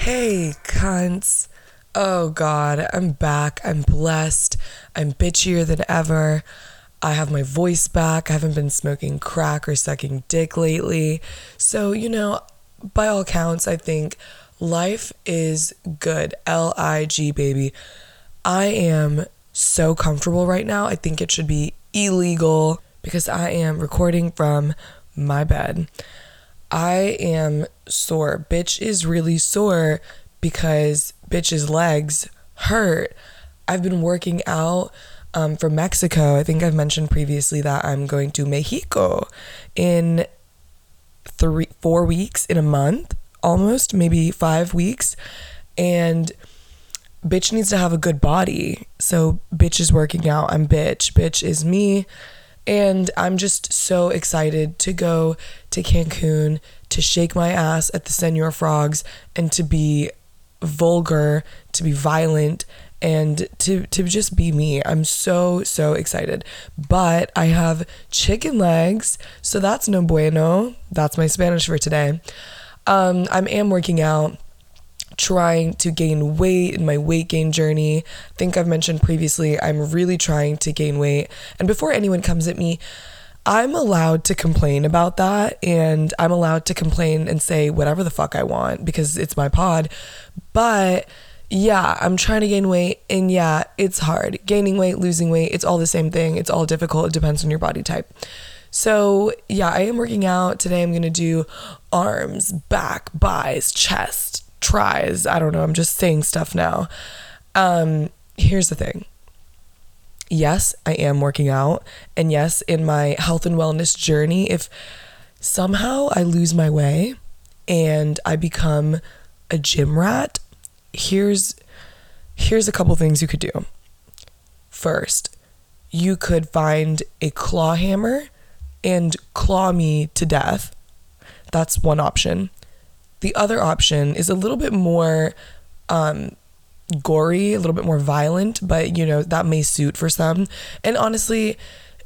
Hey, cunts. Oh God, I'm back. I'm blessed. I'm bitchier than ever. I have my voice back. I haven't been smoking crack or sucking dick lately. So, you know, by all counts, I think life is good. L I G, baby. I am so comfortable right now. I think it should be illegal because I am recording from my bed. I am sore. Bitch is really sore because bitch's legs hurt. I've been working out um, from Mexico. I think I've mentioned previously that I'm going to Mexico in three, four weeks, in a month, almost, maybe five weeks. And bitch needs to have a good body. So bitch is working out. I'm bitch. Bitch is me. And I'm just so excited to go to Cancun, to shake my ass at the Senor Frogs, and to be vulgar, to be violent, and to, to just be me. I'm so, so excited. But I have chicken legs, so that's no bueno. That's my Spanish for today. Um, I am working out trying to gain weight in my weight gain journey. I think I've mentioned previously, I'm really trying to gain weight. And before anyone comes at me, I'm allowed to complain about that and I'm allowed to complain and say whatever the fuck I want because it's my pod. But yeah, I'm trying to gain weight and yeah, it's hard. Gaining weight, losing weight, it's all the same thing. It's all difficult. It depends on your body type. So, yeah, I am working out. Today I'm going to do arms, back, buys, chest, tries. I don't know. I'm just saying stuff now. Um, here's the thing. Yes, I am working out. And yes, in my health and wellness journey, if somehow I lose my way and I become a gym rat, here's here's a couple things you could do. First, you could find a claw hammer and claw me to death. That's one option. The other option is a little bit more um, gory, a little bit more violent, but you know, that may suit for some. And honestly,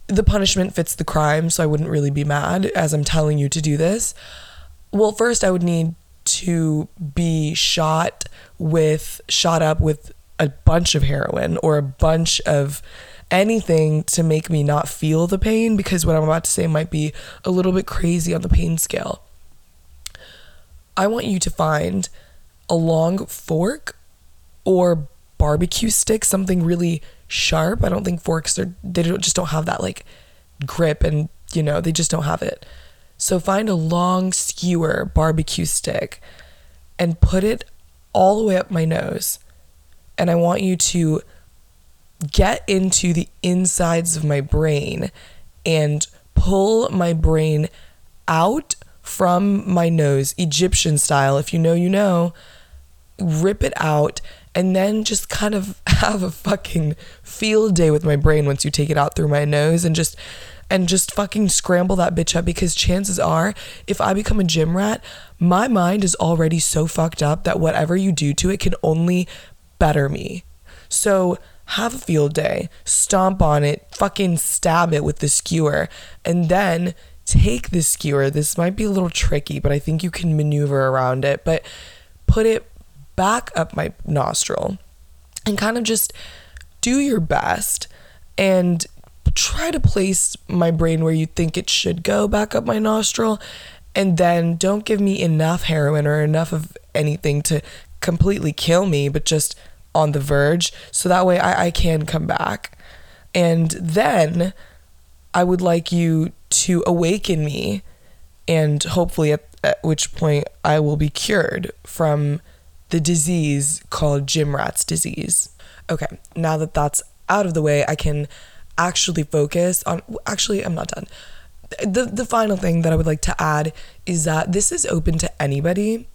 the punishment fits the crime, so I wouldn't really be mad as I'm telling you to do this. Well, first, I would need to be shot with, shot up with a bunch of heroin or a bunch of anything to make me not feel the pain because what I'm about to say might be a little bit crazy on the pain scale. I want you to find a long fork or barbecue stick, something really sharp. I don't think forks are they don't just don't have that like grip and you know, they just don't have it. So find a long skewer barbecue stick and put it all the way up my nose. And I want you to get into the insides of my brain and pull my brain out from my nose, Egyptian style. If you know, you know. Rip it out and then just kind of have a fucking field day with my brain once you take it out through my nose and just and just fucking scramble that bitch up because chances are if I become a gym rat, my mind is already so fucked up that whatever you do to it can only better me. So have a field day, stomp on it, fucking stab it with the skewer, and then take the skewer. This might be a little tricky, but I think you can maneuver around it. But put it back up my nostril and kind of just do your best and try to place my brain where you think it should go back up my nostril. And then don't give me enough heroin or enough of anything to completely kill me, but just on the verge. So that way I, I can come back. And then I would like you to awaken me, and hopefully, at, at which point I will be cured from the disease called gym rat's disease. Okay, now that that's out of the way, I can actually focus on. Actually, I'm not done. The, the final thing that I would like to add is that this is open to anybody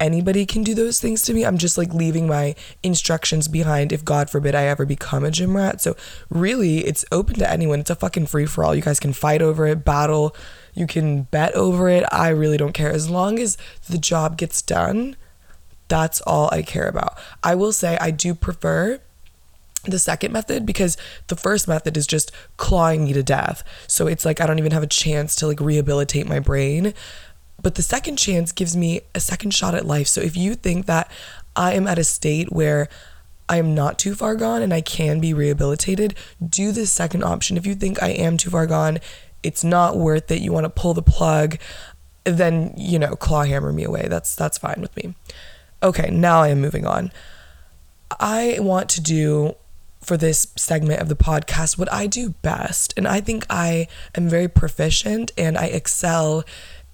anybody can do those things to me. I'm just like leaving my instructions behind if God forbid I ever become a gym rat. So really, it's open to anyone. It's a fucking free for all. You guys can fight over it, battle, you can bet over it. I really don't care as long as the job gets done. That's all I care about. I will say I do prefer the second method because the first method is just clawing me to death. So it's like I don't even have a chance to like rehabilitate my brain but the second chance gives me a second shot at life. So if you think that I am at a state where I am not too far gone and I can be rehabilitated, do the second option. If you think I am too far gone, it's not worth it, you want to pull the plug, then, you know, claw hammer me away. That's that's fine with me. Okay, now I am moving on. I want to do for this segment of the podcast what I do best. And I think I am very proficient and I excel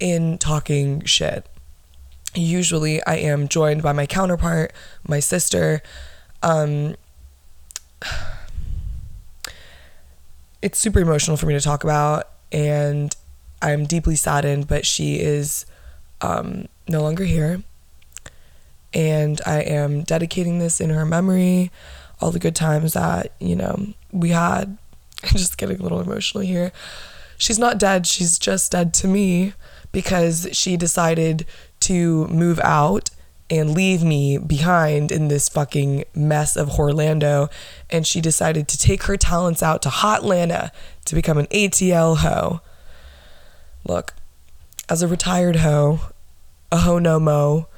in talking shit. Usually I am joined by my counterpart, my sister. Um, it's super emotional for me to talk about, and I'm deeply saddened, but she is um, no longer here. And I am dedicating this in her memory all the good times that, you know, we had. I'm just getting a little emotional here. She's not dead, she's just dead to me because she decided to move out and leave me behind in this fucking mess of Orlando. And she decided to take her talents out to Hotlanta to become an ATL hoe. Look, as a retired hoe, a hoe no mo,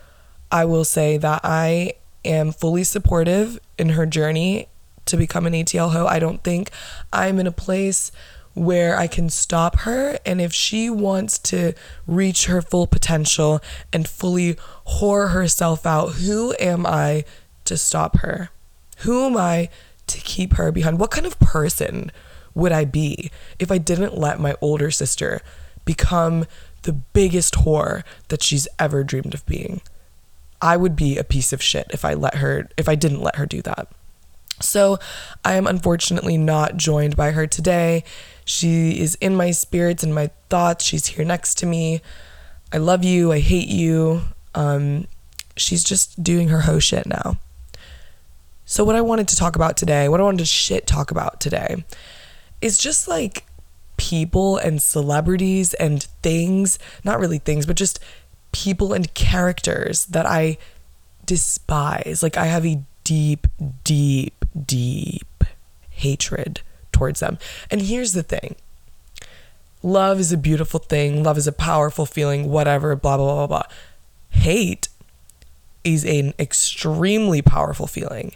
I will say that I am fully supportive in her journey to become an ATL hoe. I don't think I'm in a place where I can stop her. And if she wants to reach her full potential and fully whore herself out, who am I to stop her? Who am I to keep her behind? What kind of person would I be if I didn't let my older sister become the biggest whore that she's ever dreamed of being? I would be a piece of shit if I let her if I didn't let her do that. So, I am unfortunately not joined by her today. She is in my spirits and my thoughts. She's here next to me. I love you. I hate you. Um, she's just doing her hoe shit now. So, what I wanted to talk about today, what I wanted to shit talk about today, is just like people and celebrities and things, not really things, but just people and characters that I despise. Like I have a deep, deep, deep hatred towards them. And here's the thing love is a beautiful thing, love is a powerful feeling, whatever, blah, blah, blah, blah. Blah. Hate is an extremely powerful feeling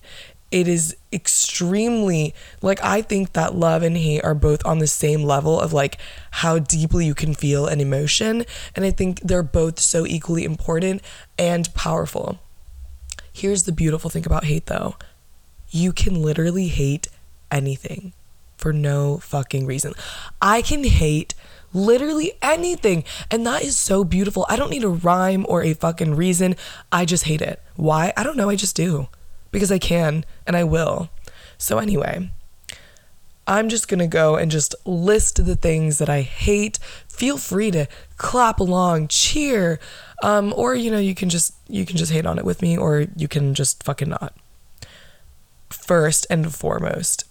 it is extremely like I think that love and hate are both on the same level of like how deeply you can feel an emotion and I think they're both so equally important and powerful. Here's the beautiful thing about hate though. You can literally hate anything for no fucking reason. I can hate literally anything. And that is so beautiful. I don't need a rhyme or a fucking reason. I just hate it. Why? I don't know. I just do because I can and I will. So, anyway, I'm just gonna go and just list the things that I hate. Feel free to clap along, cheer, um, or you know, you can just you can just hate on it with me, or you can just fucking not. First and foremost,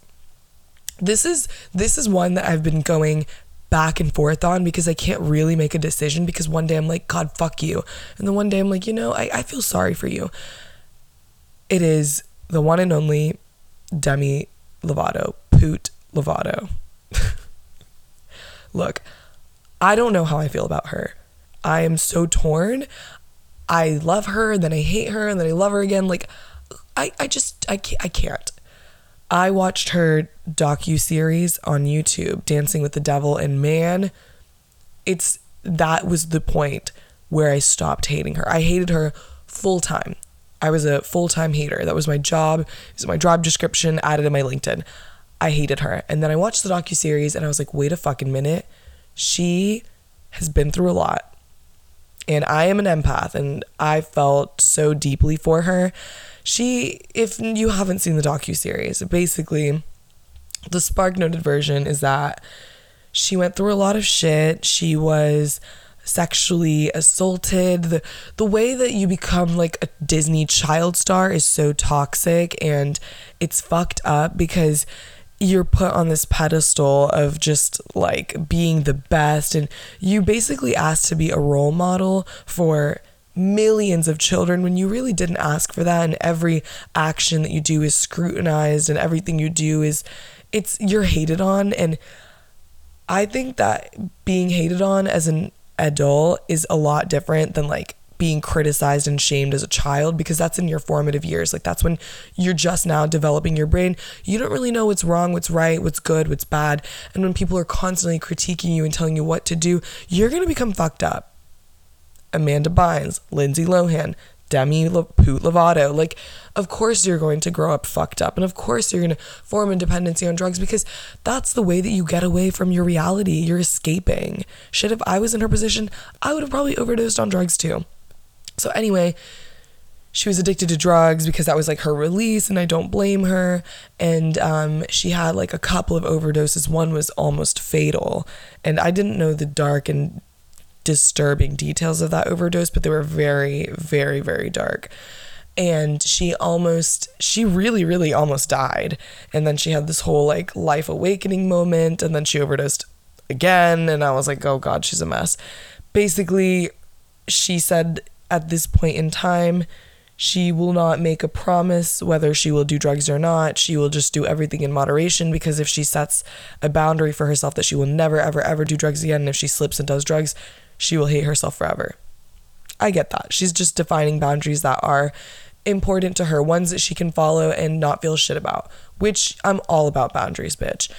this is this is one that I've been going back and forth on because I can't really make a decision because one day I'm like, God, fuck you. And then one day I'm like, you know, I, I feel sorry for you. It is the one and only Demi Lovato, Poot Lovato. Look, I don't know how I feel about her. I am so torn. I love her, then I hate her, and then I love her again. Like, I, I just, I can't, I can't. I watched her docu series on YouTube, Dancing with the Devil, and man, it's that was the point where I stopped hating her. I hated her full time. I was a full time hater. That was my job. It was my job description added in my LinkedIn. I hated her. And then I watched the docu series and I was like, wait a fucking minute. She has been through a lot. And I am an empath and I felt so deeply for her. She, if you haven't seen the docu series, basically the Spark Noted version is that she went through a lot of shit. She was sexually assaulted. The, the way that you become like a Disney child star is so toxic and it's fucked up because you're put on this pedestal of just like being the best and you basically asked to be a role model for millions of children when you really didn't ask for that and every action that you do is scrutinized and everything you do is it's you're hated on and I think that being hated on as an adult is a lot different than like being criticized and shamed as a child because that's in your formative years. Like that's when you're just now developing your brain. You don't really know what's wrong, what's right, what's good, what's bad. And when people are constantly critiquing you and telling you what to do, you're going to become fucked up. Amanda Bynes, Lindsay Lohan, Demi Poot Lovato. Like, of course you're going to grow up fucked up. And of course you're going to form a dependency on drugs because that's the way that you get away from your reality. You're escaping. Shit, if I was in her position, I would have probably overdosed on drugs too. So, anyway, she was addicted to drugs because that was like her release, and I don't blame her. And um, she had like a couple of overdoses. One was almost fatal. And I didn't know the dark and disturbing details of that overdose, but they were very, very, very dark. And she almost, she really, really almost died. And then she had this whole like life awakening moment, and then she overdosed again. And I was like, oh God, she's a mess. Basically, she said at this point in time, she will not make a promise whether she will do drugs or not. She will just do everything in moderation because if she sets a boundary for herself that she will never, ever, ever do drugs again, and if she slips and does drugs, she will hate herself forever. I get that. She's just defining boundaries that are important to her, ones that she can follow and not feel shit about, which I'm all about boundaries, bitch.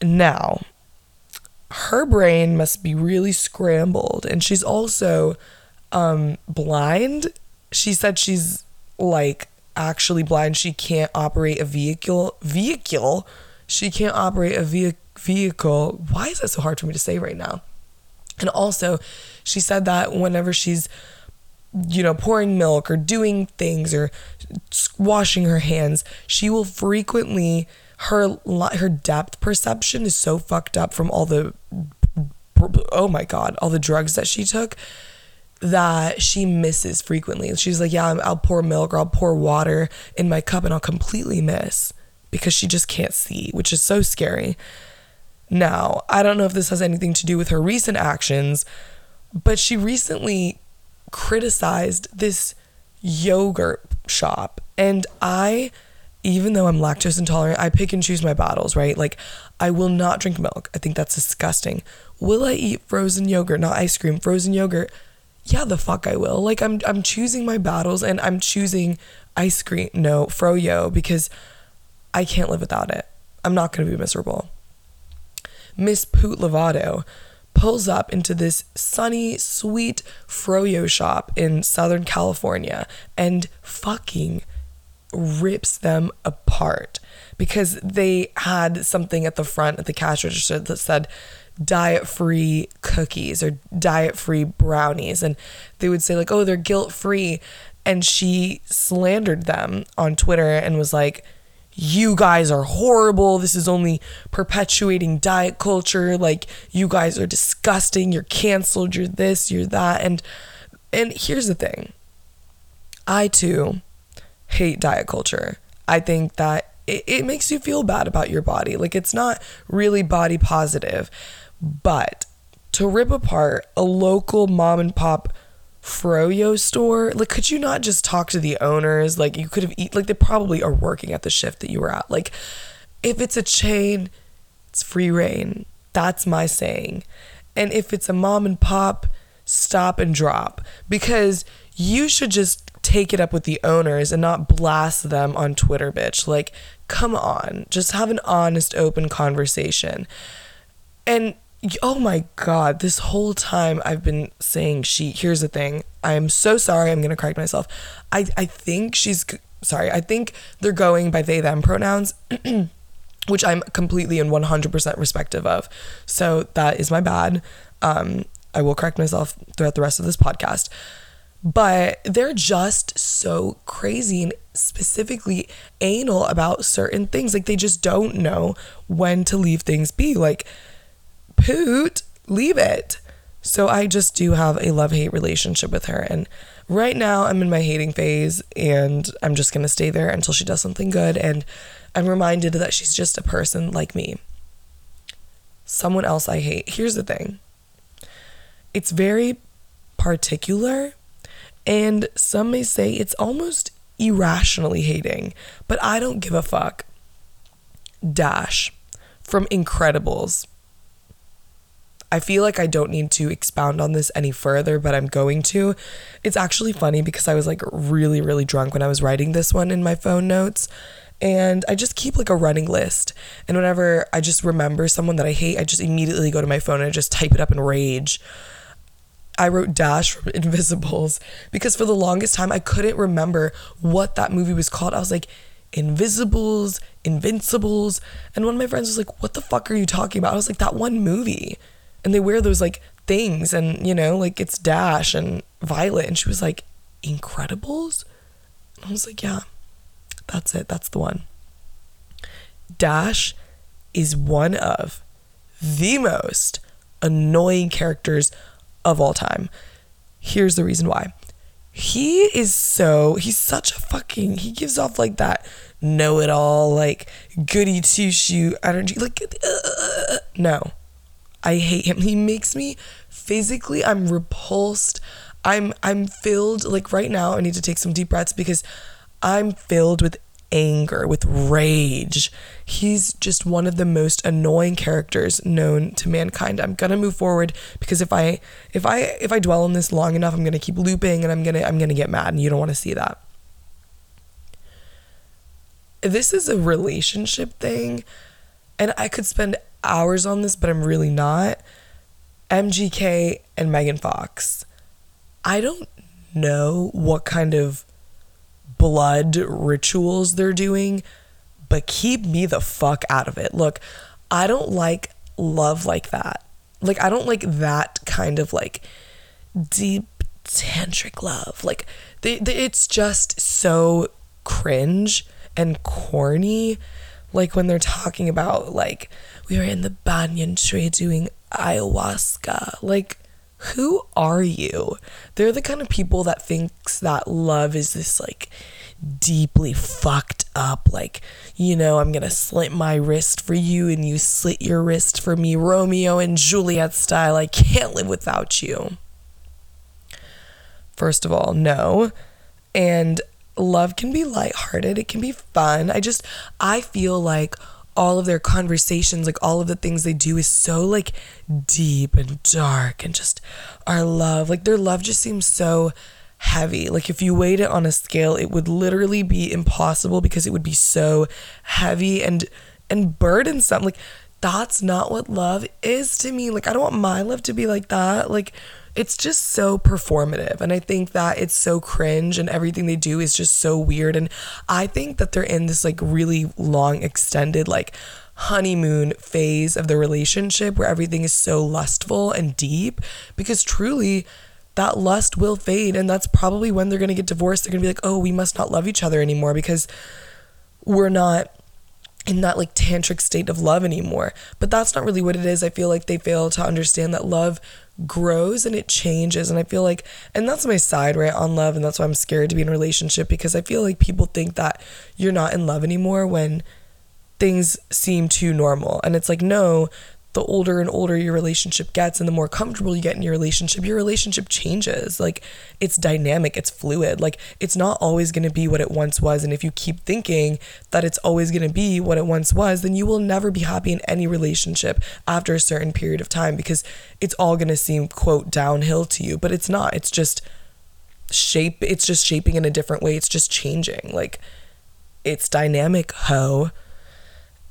Now, her brain must be really scrambled, and she's also um, blind. She said she's like actually blind. She can't operate a vehicle. Vehicle? She can't operate a ve- vehicle. Why is that so hard for me to say right now? And also, she said that whenever she's, you know, pouring milk or doing things or washing her hands, she will frequently her her depth perception is so fucked up from all the oh my god, all the drugs that she took that she misses frequently. She's like, "Yeah, I'll pour milk or I'll pour water in my cup and I'll completely miss because she just can't see, which is so scary." Now, I don't know if this has anything to do with her recent actions, but she recently criticized this yogurt shop. And I, even though I'm lactose intolerant, I pick and choose my bottles, right? Like, I will not drink milk. I think that's disgusting. Will I eat frozen yogurt, not ice cream, frozen yogurt? Yeah, the fuck I will. Like I'm I'm choosing my battles and I'm choosing ice cream, no, froyo because I can't live without it. I'm not going to be miserable. Miss Poot Lovato pulls up into this sunny, sweet froyo shop in Southern California and fucking rips them apart because they had something at the front at the cash register that said diet free cookies or diet free brownies. And they would say, like, oh, they're guilt free. And she slandered them on Twitter and was like, you guys are horrible. This is only perpetuating diet culture. Like you guys are disgusting. You're canceled. You're this, you're that. And and here's the thing. I too hate diet culture. I think that it, it makes you feel bad about your body. Like it's not really body positive. But to rip apart a local mom and pop Froyo store, like, could you not just talk to the owners? Like, you could have eat, like, they probably are working at the shift that you were at. Like, if it's a chain, it's free rein. That's my saying. And if it's a mom and pop, stop and drop because you should just take it up with the owners and not blast them on Twitter, bitch. Like, come on, just have an honest, open conversation. And oh my god this whole time i've been saying she here's the thing i am so sorry i'm gonna correct myself. I i think she's sorry i think they're going by they them pronouns which i'm completely and 100% respective of. So that is my bad. Um i will correct myself throughout the rest of this podcast. But they're just so crazy and specifically anal about certain things like they just don't know when to leave things be like poot, leave it. So I just do have a love hate relationship with her. And right now I'm in my hating phase and I'm just going to stay there until she does something good. And I'm reminded that she's just a person like me. Someone else I hate. Here's the thing it's very particular. And some may say it's almost irrationally hating, but I don't give a fuck. Dash from Incredibles. I feel like I don't need to expound on this any further, but I'm going to. It's actually funny because I was like really, really drunk when I was writing this one in my phone notes. And I just keep like a running list. And whenever I just remember someone that I hate, I just immediately go to my phone and I just type it up in rage. I wrote Dash from Invisibles because for the longest time I couldn't remember what that movie was called. I was like, Invisibles, Invincibles. And one of my friends was like, What the fuck are you talking about? I was like, That one movie and they wear those like things and you know like it's dash and violet and she was like incredibles and i was like yeah that's it that's the one dash is one of the most annoying characters of all time here's the reason why he is so he's such a fucking he gives off like that know-it-all like goody two-shoe energy like uh, no I hate him. He makes me physically I'm repulsed. I'm I'm filled like right now I need to take some deep breaths because I'm filled with anger, with rage. He's just one of the most annoying characters known to mankind. I'm to move forward because if I if I if I dwell on this long enough, I'm to keep looping and I'm to I'm to get mad and you don't want to see that. This is a relationship thing and I could spend hours on this, but I'm really not. MGK and Megan Fox. I don't know what kind of blood rituals they're doing, but keep me the fuck out of it. Look, I don't like love like that. Like, I don't like that kind of like deep tantric love. Like, they, they, it's just so cringe and corny. Like, when they're talking about like, we were in the banyan tree doing ayahuasca. Like, who are you? They're the kind of people that thinks that love is this like deeply fucked up like you know i'm gonna slit my wrist for you and you slit your wrist for me romeo and juliet style. I can't live without you. First of all no. And love can be lighthearted. It can be fun. I just i feel like all of their conversations, like all of the things they do is so like deep and dark and just our love, like their love just seems so heavy. Like if you weighed it on a scale, it would literally be impossible because it would be so heavy and and burdensome. Like that's not what love is to me. Like I don't want my love to be like that. Like it's just so performative and i think that it's so cringe and everything they do is just so weird and i think that they're in this like really long extended like honeymoon phase of the relationship where everything is so lustful and deep because truly that lust will fade and that's probably when they're going to get divorced they're going to be like oh we must not love each other anymore because we're not in that like tantric state of love anymore. But that's not really what it is. I feel like they fail to understand that love grows and it changes. And i feel like and that's my side right on love. And that's why i'm scared to be in a relationship because i feel like people think that you're not in love anymore when things seem too normal. And it's like no the older and older your relationship gets and the more comfortable you get in your relationship, your relationship changes. Like it's dynamic, it's fluid. Like it's not always going to be what it once was. And if you keep thinking that it's always going to be what it once was, then you will never be happy in any relationship after a certain period of time because it's all going to seem, quote, downhill to you. But it's not. It's just shape, it's just shaping in a different way. It's just changing. Like it's dynamic, ho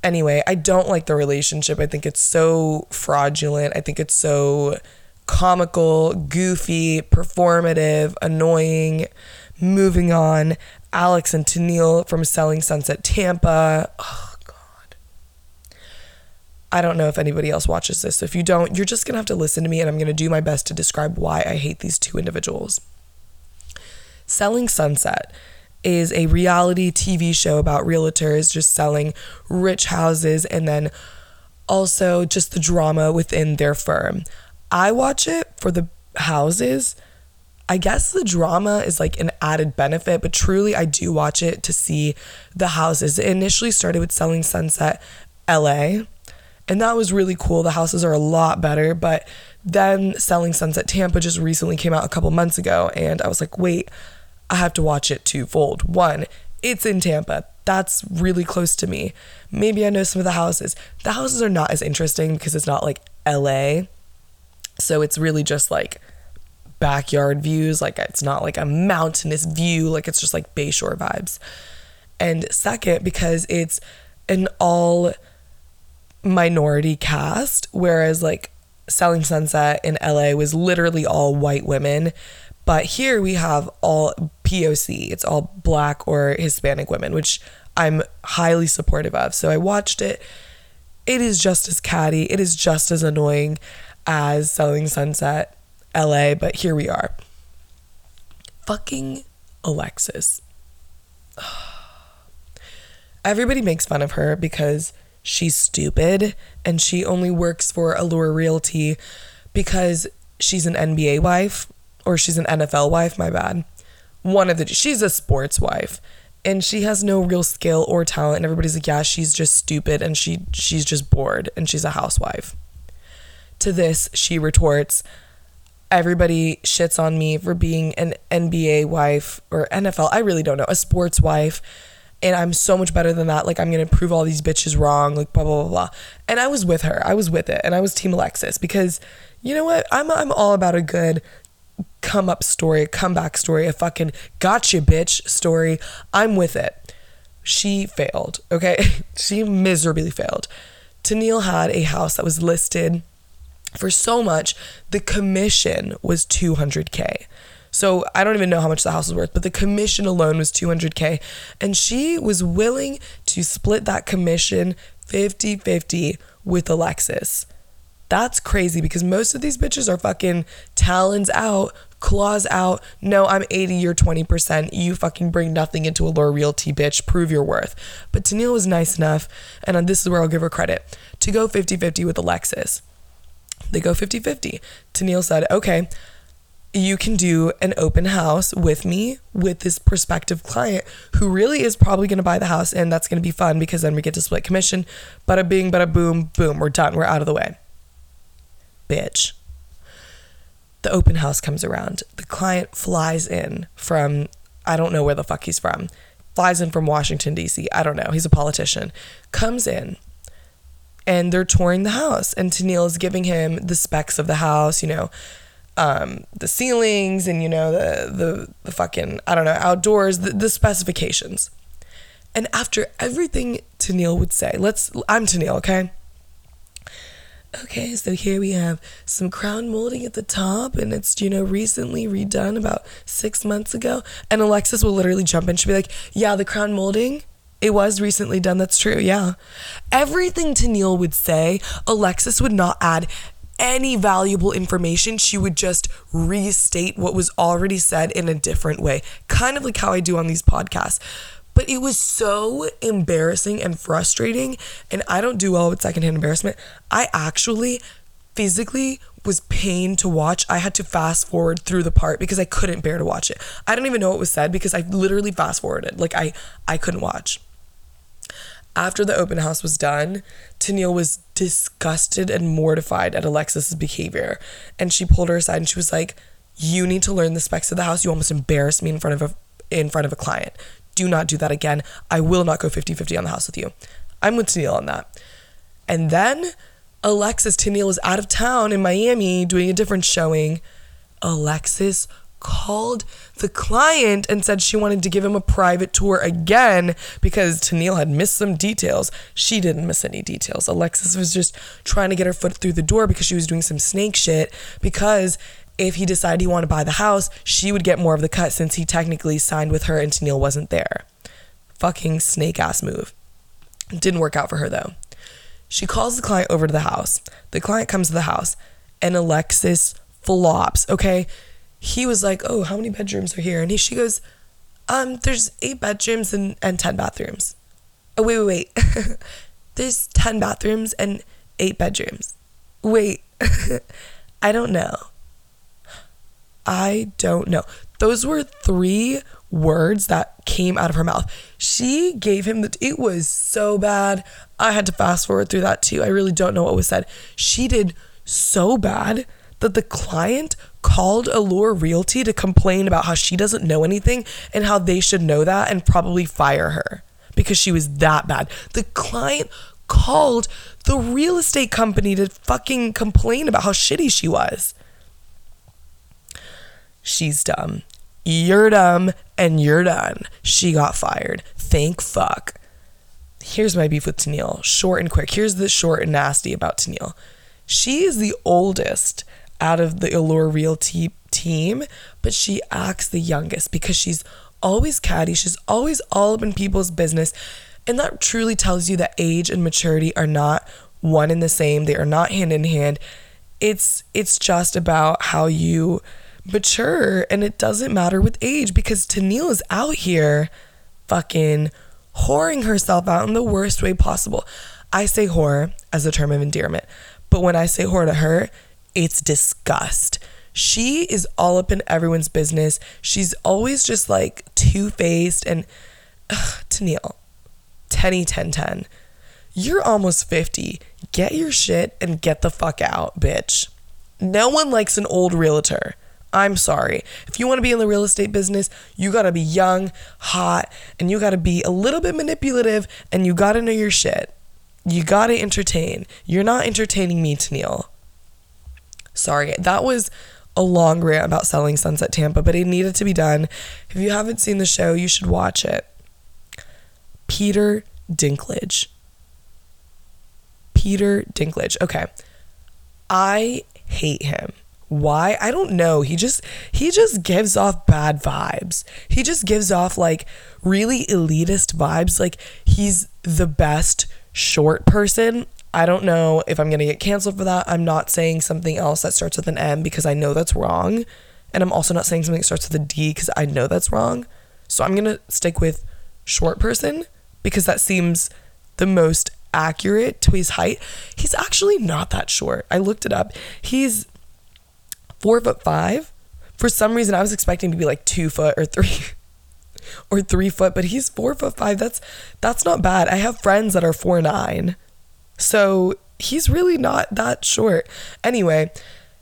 anyway, I don't like the relationship. I think it's so fraudulent. I think it's so comical, goofy, performative, annoying. Moving on, Alex and Tennille from Selling Sunset Tampa. Oh, God. I don't know if anybody else watches this. So if you don't, you're just going to have to listen to me and I'm going to do my best to describe why I hate these two individuals. Selling Sunset is a reality TV show about realtors just selling rich houses and then also just the drama within their firm. I watch it for the houses. I guess the drama is like an added benefit, but truly I do watch it to see the houses. It initially started with Selling Sunset LA, and that was really cool. The houses are a lot better, but then Selling Sunset Tampa just recently came out a couple months ago, and I was like, wait, I have to watch it twofold. One, it's in Tampa. That's really close to me. Maybe I know some of the houses. The houses are not as interesting because it's not like LA. So it's really just like backyard views. Like it's not like a mountainous view. Like it's just like Bayshore vibes. And second, because it's an all minority cast, whereas like Selling Sunset in LA was literally all white women. But here we have all POC, it's all black or Hispanic women, which I'm highly supportive of. So I watched it. It is just as catty, it is just as annoying as Selling Sunset LA, but here we are. Fucking Alexis. Everybody makes fun of her because she's stupid and she only works for Allure Realty because she's an NBA wife or she's an NFL wife, my bad. One of the she's a sports wife and she has no real skill or talent and everybody's like, "Yeah, she's just stupid and she she's just bored and she's a housewife." To this, she retorts, everybody shits on me for being an NBA wife or NFL, I really don't know, a sports wife and I'm so much better than that. Like I'm gonna prove all these bitches wrong. Like blah blah blah blah. And I was with her. I was with it, and I was Team Alexis because you know what? I'm I'm all about a good come up story, a comeback story, a fucking gotcha bitch story. I'm with it. She failed. Okay, she miserably failed. Tennille had a house that was listed for so much. The commission was 200k. So I don't even know how much the house was worth, but the commission alone was 200K. And she was willing to split that commission 50 50 with Alexis. That's crazy because most of these bitches are fucking talons out, claws out. No, I'm 80, you're 20%. You fucking bring nothing into a Allure Realty, bitch. Prove your worth. But Tennille was nice enough, and uh, this is where I'll give her credit, to go 50 50 with Alexis. They go 50 50. Tennille said, okay, you can do an open house with me with this prospective client who really is probably going to buy the house and that's going to be fun because then we get to split commission bada bing bada boom boom we're done we're out of the way bitch the open house comes around the client flies in from i don't know where the fuck he's from flies in from washington d.c i don't know he's a politician comes in and they're touring the house and Tennille is giving him the specs of the house you know um, the ceilings and you know the the the fucking I don't know outdoors the, the specifications. And after everything Tennille would say, let's I'm Tennille, okay? Okay, so here we have some crown molding at the top, and it's, you know, recently redone about six months ago. And Alexis will literally jump in. She'll be like, Yeah, the crown molding, it was recently done. That's true. Yeah. Everything Tennille would say, Alexis would not add any valuable information, she would just restate what was already said in a different way, kind of like how I do on these podcasts. But it was so embarrassing and frustrating. And I don't do well with secondhand embarrassment. I actually physically was pained to watch. I had to fast forward through the part because I couldn't bear to watch it. I don't even know what was said because I literally fast forwarded. Like I I couldn't watch after the open house was done, Tennille was disgusted and mortified at Alexis's behavior. And she pulled her aside and she was like, You need to learn the specs of the house. You almost embarrassed me in front of a in front of a client. Do not do that again. I will not go 50-50 on the house with you. I'm with Tennille on that. And then Alexis Tennille is out of town in Miami doing a different showing. Alexis called the client and said she wanted to give him a private tour again because Tennille had missed some details. She didn't miss any details. Alexis was just trying to get her foot through the door because she was doing some snake shit because if he decided he wanted to buy the house, she would get more of the cut since he technically signed with her and Tennille wasn't there. Fucking snake ass move. Didn't work out for her though. She calls the client over to the house. The client comes to the house and Alexis flops, okay? he was like, "Oh, how many bedrooms are here?" And he, she goes, "Um, there's eight bedrooms and and ten bathrooms." Oh wait, wait, wait. there's ten bathrooms and eight bedrooms. Wait, I don't know. I don't know. Those were three words that came out of her mouth. She gave him the. It was so bad. I had to fast forward through that too. I really don't know what was said. She did so bad that the client called Allure Realty to complain about how she doesn't know anything and how they should know that and probably fire her because she was that bad. The client called the real estate company to fucking complain about how shitty she was. She's dumb. You're dumb and you're done. She got fired. Thank fuck. Here's my beef with Tennille. Short and quick. Here's the short and nasty about Tennille. She is the oldest out of the Allure Realty team, but she acts the youngest because she's always catty. She's always all up in people's business. And that truly tells you that age and maturity are not one and the same. They are not hand in hand. It's it's just about how you mature and it doesn't matter with age because Tennille is out here fucking whoring herself out in the worst way possible. I say whore as a term of endearment, but when I say whore to her, it's disgust. She is all up in everyone's business. She's always just like two faced and ugh, Tennille, Tenny 1010. You're almost 50. Get your shit and get the fuck out, bitch. No one likes an old realtor. I'm sorry. If you want to be in the real estate business, you got to be young, hot, and you got to be a little bit manipulative and you got to know your shit. You got to entertain. You're not entertaining me, Tennille. Sorry. That was a long rant about selling Sunset Tampa, but it needed to be done. If you haven't seen the show, you should watch it. Peter Dinklage. Peter Dinklage. Okay. I hate him. Why? I don't know. He just he just gives off bad vibes. He just gives off like really elitist vibes like he's the best short person I don't know if I'm going to get canceled for that. I'm not saying something else that starts with an M because I know that's wrong. And I'm also not saying something that starts with a D because I know that's wrong. So I'm going to stick with short person because that seems the most accurate to his height. He's actually not that short. I looked it up. He's four foot five. For some reason, I was expecting to be like two foot or three. or three foot, but he's four foot five. That's that's not bad. I have friends that are four nine so he's really not that short. Anyway,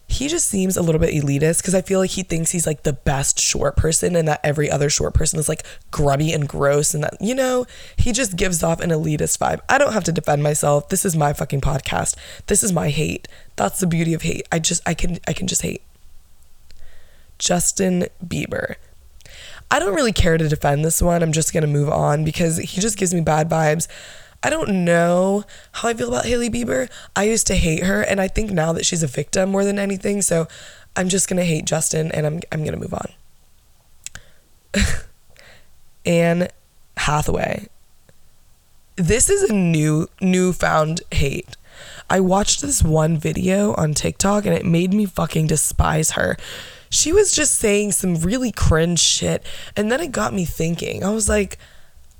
he just seems a little bit elitist because I feel like he thinks he's like the best short person and that every other short person is like grubby and gross and that, you know, he just gives off an elitist vibe. I don't have to defend myself. This is my fucking podcast. This is my hate. That's the beauty of hate. I just, I can, I can just hate. Justin Bieber. I don't really care to defend this one. I'm just going to move on because he just gives me bad vibes. I don't know how I feel about Hailey Bieber. I used to hate her, and I think now that she's a victim more than anything. So I'm just gonna hate Justin, and I'm I'm gonna move on. Anne Hathaway. This is a new newfound hate. I watched this one video on TikTok and it made me fucking despise her. She was just saying some really cringe shit, and then it got me thinking. I was like,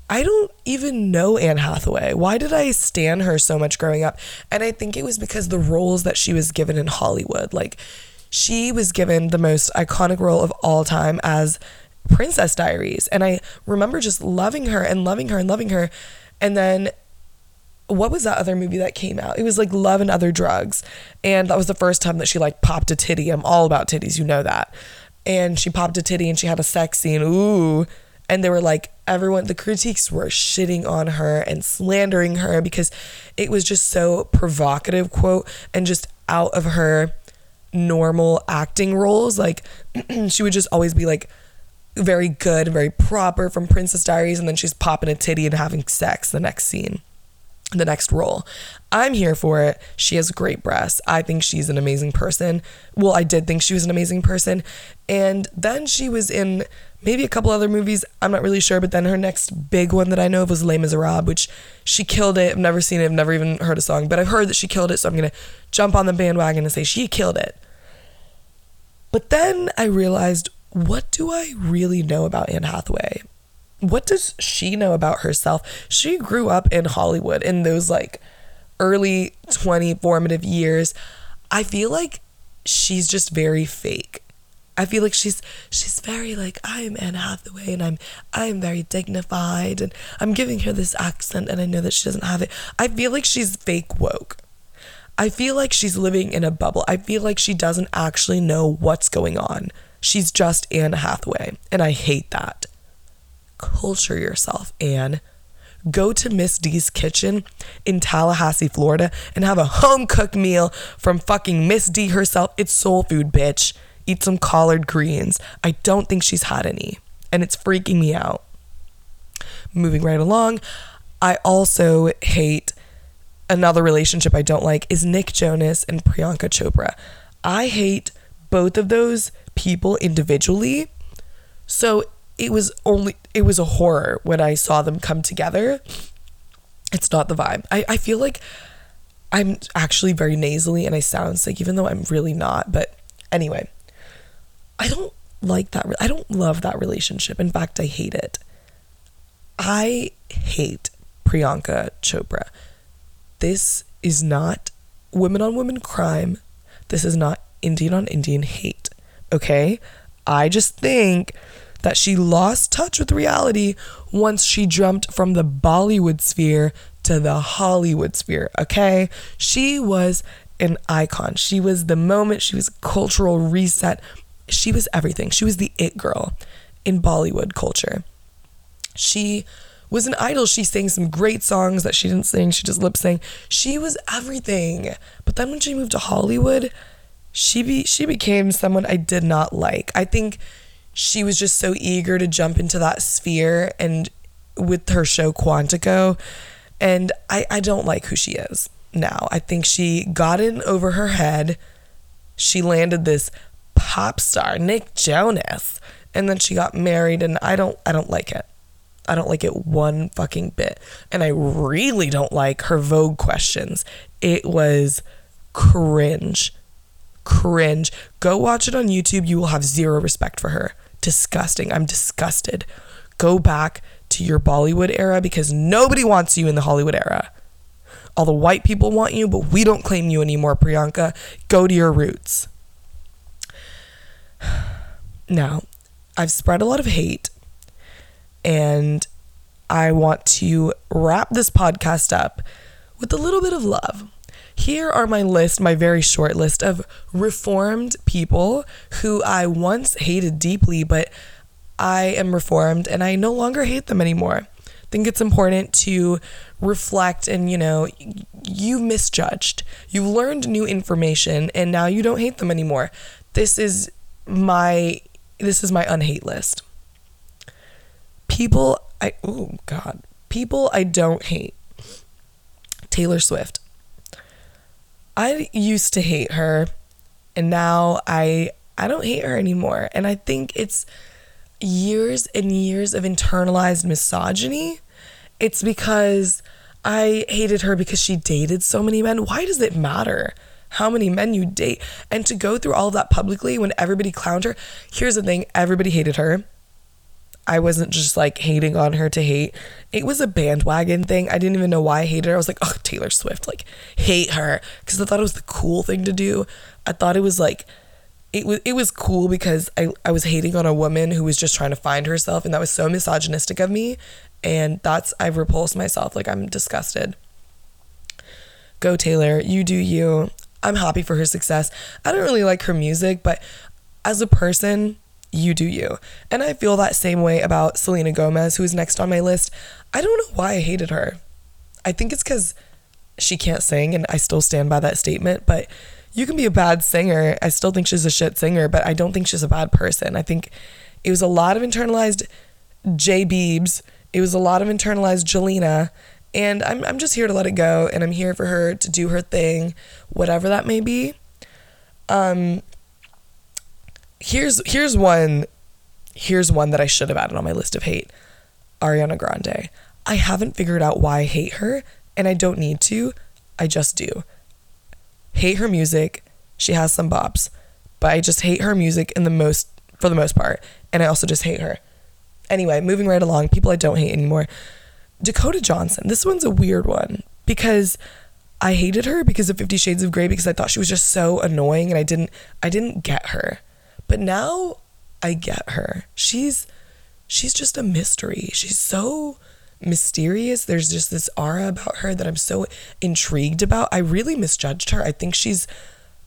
I don't even know Anne Hathaway. Why did I stan her so much growing up? And I think it was because the roles that she was given in Hollywood. Like, she was given the most iconic role of all time as Princess Diaries. And I remember just loving her and loving her and loving her. And then what was that other movie that came out? It was like Love and Other Drugs. And that was the first time that she like popped a titty. I'm all about titties, you know that. And she popped a titty and she had a sex scene. Ooh and they were like everyone the critiques were shitting on her and slandering her because it was just so provocative quote and just out of her normal acting roles like she would just always be like very good very proper from princess diaries and then she's popping a titty and having sex the next scene the next role. I'm here for it. She has great breasts. I think she's an amazing person. Well, I did think she was an amazing person. And then she was in maybe a couple other movies. I'm not really sure. But then her next big one that I know of was Les Miserables, which she killed it. I've never seen it. I've never even heard a song, but I've heard that she killed it. So I'm going to jump on the bandwagon and say she killed it. But then I realized, what do I really know about Anne Hathaway? What does she know about herself? She grew up in Hollywood in those like early 20 formative years. I feel like she's just very fake. I feel like she's she's very like I'm Anne Hathaway and I'm I'm very dignified and I'm giving her this accent and I know that she doesn't have it. I feel like she's fake woke. I feel like she's living in a bubble. I feel like she doesn't actually know what's going on. She's just Anne Hathaway and I hate that. Culture yourself, Anne. go to Miss D's kitchen in Tallahassee, Florida, and have a home cooked meal from fucking Miss D herself. It's soul food, bitch. Eat some collard greens. I don't think she's had any, and it's freaking me out. Moving right along, I also hate another relationship I don't like is Nick Jonas and Priyanka Chopra. I hate both of those people individually. So it was only it was a horror when I saw them come together. It's not the vibe. I, I feel like I'm actually very nasally and I sound sick, even though I'm really not. But anyway, I don't like that. I don't love that relationship. In fact, I hate it. I hate Priyanka Chopra. This is not women on women crime. This is not Indian on Indian hate. Okay? I just think that she lost touch with reality once she jumped from the Bollywood sphere to the Hollywood sphere, okay? She was an icon. She was the moment, she was cultural reset. She was everything. She was the it girl in Bollywood culture. She was an idol. She sang some great songs that she didn't sing, she just lip sang. She was everything. But then when she moved to Hollywood, she be she became someone I did not like. I think she was just so eager to jump into that sphere and with her show Quantico. And I, I don't like who she is now. I think she got in over her head. She landed this pop star, Nick Jonas, and then she got married and I don't I don't like it. I don't like it one fucking bit. And I really don't like her Vogue questions. It was cringe. Cringe. Go watch it on YouTube. You will have zero respect for her disgusting. I'm disgusted. Go back to your Bollywood era because nobody wants you in the Hollywood era. All the white people want you, but we don't claim you anymore, Priyanka. Go to your roots. Now, I've spread a lot of hate, and I want to wrap this podcast up with a little bit of love. Here are my list, my very short list of reformed people who I once hated deeply, but I am reformed and I no longer hate them anymore. I think it's important to reflect and, you know, you misjudged. You've learned new information and now you don't hate them anymore. This is my this is my unhate list. People I oh god. People I don't hate. Taylor Swift. I used to hate her and now I I don't hate her anymore. And I think it's years and years of internalized misogyny. It's because I hated her because she dated so many men. Why does it matter how many men you date? And to go through all of that publicly when everybody clowned her, here's the thing everybody hated her. I wasn't just like hating on her to hate. It was a bandwagon thing. I didn't even know why I hated her. I was like, oh, Taylor Swift, like, hate her. Because I thought it was the cool thing to do. I thought it was like, it was it was cool because I, I was hating on a woman who was just trying to find herself and that was so misogynistic of me and that's I've repulsed myself like I'm disgusted. Go Taylor, you do you. I'm happy for her success. I don't really like her music, but as a person, you do you. And I feel that same way about Selena Gomez, who is next on my list. I don't know why I hated her. I think it's because she can't sing, and I still stand by that statement. But you can be a bad singer. I still think she's a shit singer, but I don't think she's a bad person. I think it was a lot of internalized J Beebs, it was a lot of internalized Jelena. And I'm, I'm just here to let it go, and I'm here for her to do her thing, whatever that may be. Um, here's here's one here's one that I should have added on my list of hate. Ariana Grande. I haven't figured out why I hate her and I don't need to. I just do. Hate her music. She has some bops, but I just hate her music in the most for the most part and I also just hate her. Anyway, moving right along, people I don't hate anymore. Dakota Johnson. This one's a weird one because I hated her because of 50 Shades of Grey because I thought she was just so annoying and I didn't I didn't get her. But now I get her. She's she's just a mystery. She's so mysterious. There's just this aura about her that I'm so intrigued about. I really misjudged her. I think she's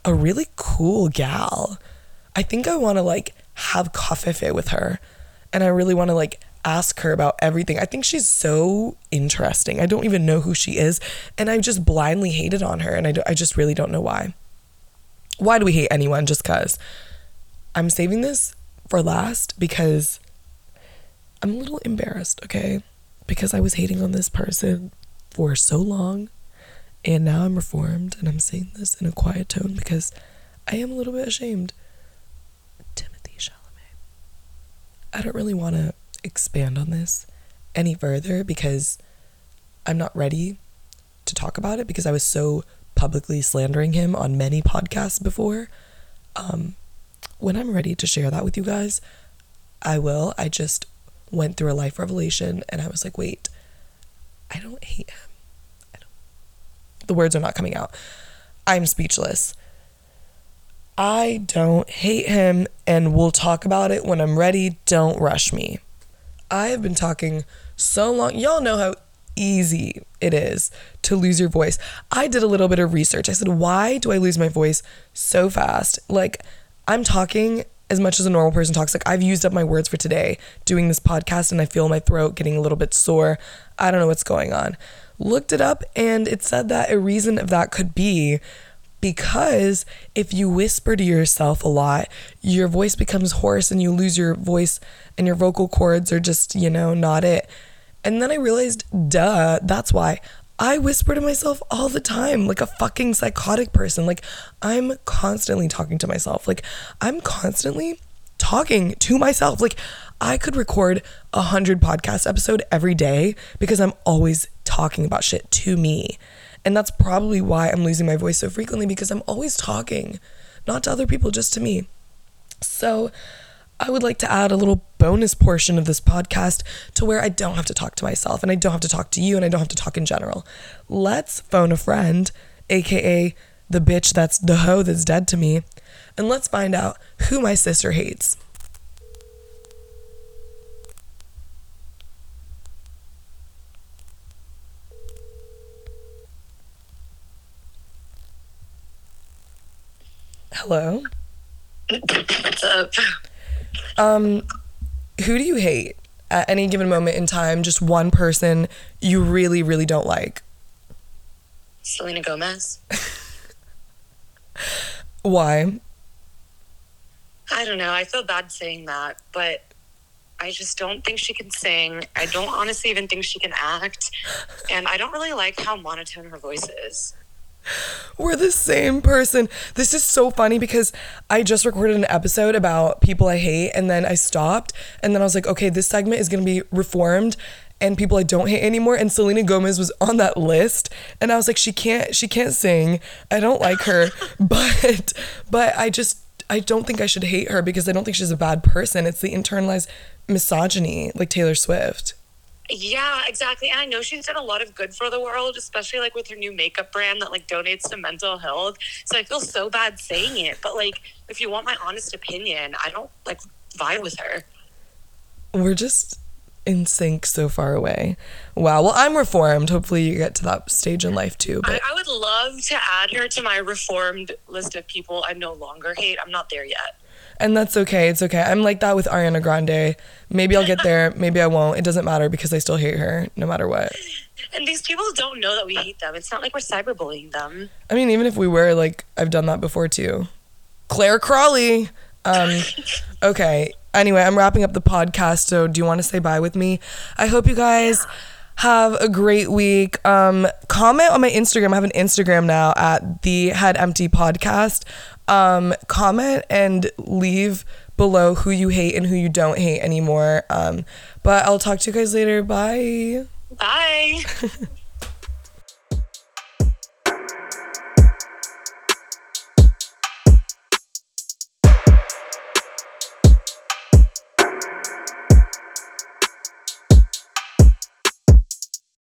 a really cool gal. I think I want to like have coffee with her and I really want to like ask her about everything. I think she's so interesting. I don't even know who she is. And I just blindly hated on her. And I, do, I just really don't know why. Why do we hate anyone? Just because. I'm saving this for last because I'm a little embarrassed, okay? Because I was hating on this person for so long. And now I'm reformed and I'm saying this in a quiet tone because I am a little bit ashamed. Timothée Chalamet. I don't really want to expand on this any further because I'm not ready to talk about it because I was so publicly slandering him on many podcasts before. Um, when I'm ready to share that with you guys, I will. I just went through a life revelation and I was like, wait, I don't hate him. I don't. The words are not coming out. I'm speechless. I don't hate him and we'll talk about it when I'm ready. Don't rush me. I have been talking so long. Y'all know how easy it is to lose your voice. I did a little bit of research. I said, why do I lose my voice so fast? Like, I'm talking as much as a normal person talks. Like, I've used up my words for today doing this podcast, and I feel my throat getting a little bit sore. I don't know what's going on. Looked it up, and it said that a reason of that could be because if you whisper to yourself a lot, your voice becomes hoarse and you lose your voice and your vocal cords are just, you know, not it. And then I realized, duh, that's why. I whisper to myself all the time, like a fucking psychotic person. Like, I'm constantly talking to myself. Like, I'm constantly talking to myself. Like, I could record a hundred podcast episode every day because I'm always talking about shit to me. And that's probably why I'm losing my voice so frequently because I'm always talking, not to other people, just to me. So, I would like to add a little bonus portion of this podcast to where I don't have to talk to myself and I don't have to talk to you and I don't have to talk in general. Let's phone a friend, aka the bitch that's the hoe that's dead to me, and let's find out who my sister hates. Hello. What's up? Um, who do you hate at any given moment in time? Just one person you really, really don't like. Selena Gomez. Why? I don't know. I feel bad saying that, but I just don't think she can sing. I don't honestly even think she can act. And I don't really like how monotone her voice is. We're the same person. This is so funny because I just recorded an episode about people I hate and then I stopped and then I was like, okay, this segment is going to be reformed and people I don't hate anymore and Selena Gomez was on that list and I was like she can't she can't sing. I don't like her, but but I just I don't think I should hate her because I don't think she's a bad person. It's the internalized misogyny like Taylor Swift. Yeah, exactly. And I know she's done a lot of good for the world, especially like with her new makeup brand that like donates to mental health. So I feel so bad saying it, but like if you want my honest opinion, I don't like vibe with her. We're just in sync so far away. Wow. Well, I'm reformed. Hopefully, you get to that stage in life too. I, But I would love to add her to my reformed list of people I no longer hate. I'm not there yet. And that's okay. It's okay. I'm like that with Ariana Grande. Maybe I'll get there. Maybe I won't. It doesn't matter because I still hate her no matter what. And these people don't know that we hate them. It's not like we're cyberbullying them. I mean, even if we were, like, I've done that before too. Clare Crawley. Um, okay. Anyway, I'm wrapping up the podcast. So, do you want to say bye with me? I hope you guys have a great week. Um, comment on my Instagram. I have an Instagram now at the Head Empty Podcast. Um, comment and leave below who you hate and who you don't hate anymore. Um, but I'll talk to you guys later. Bye. Bye.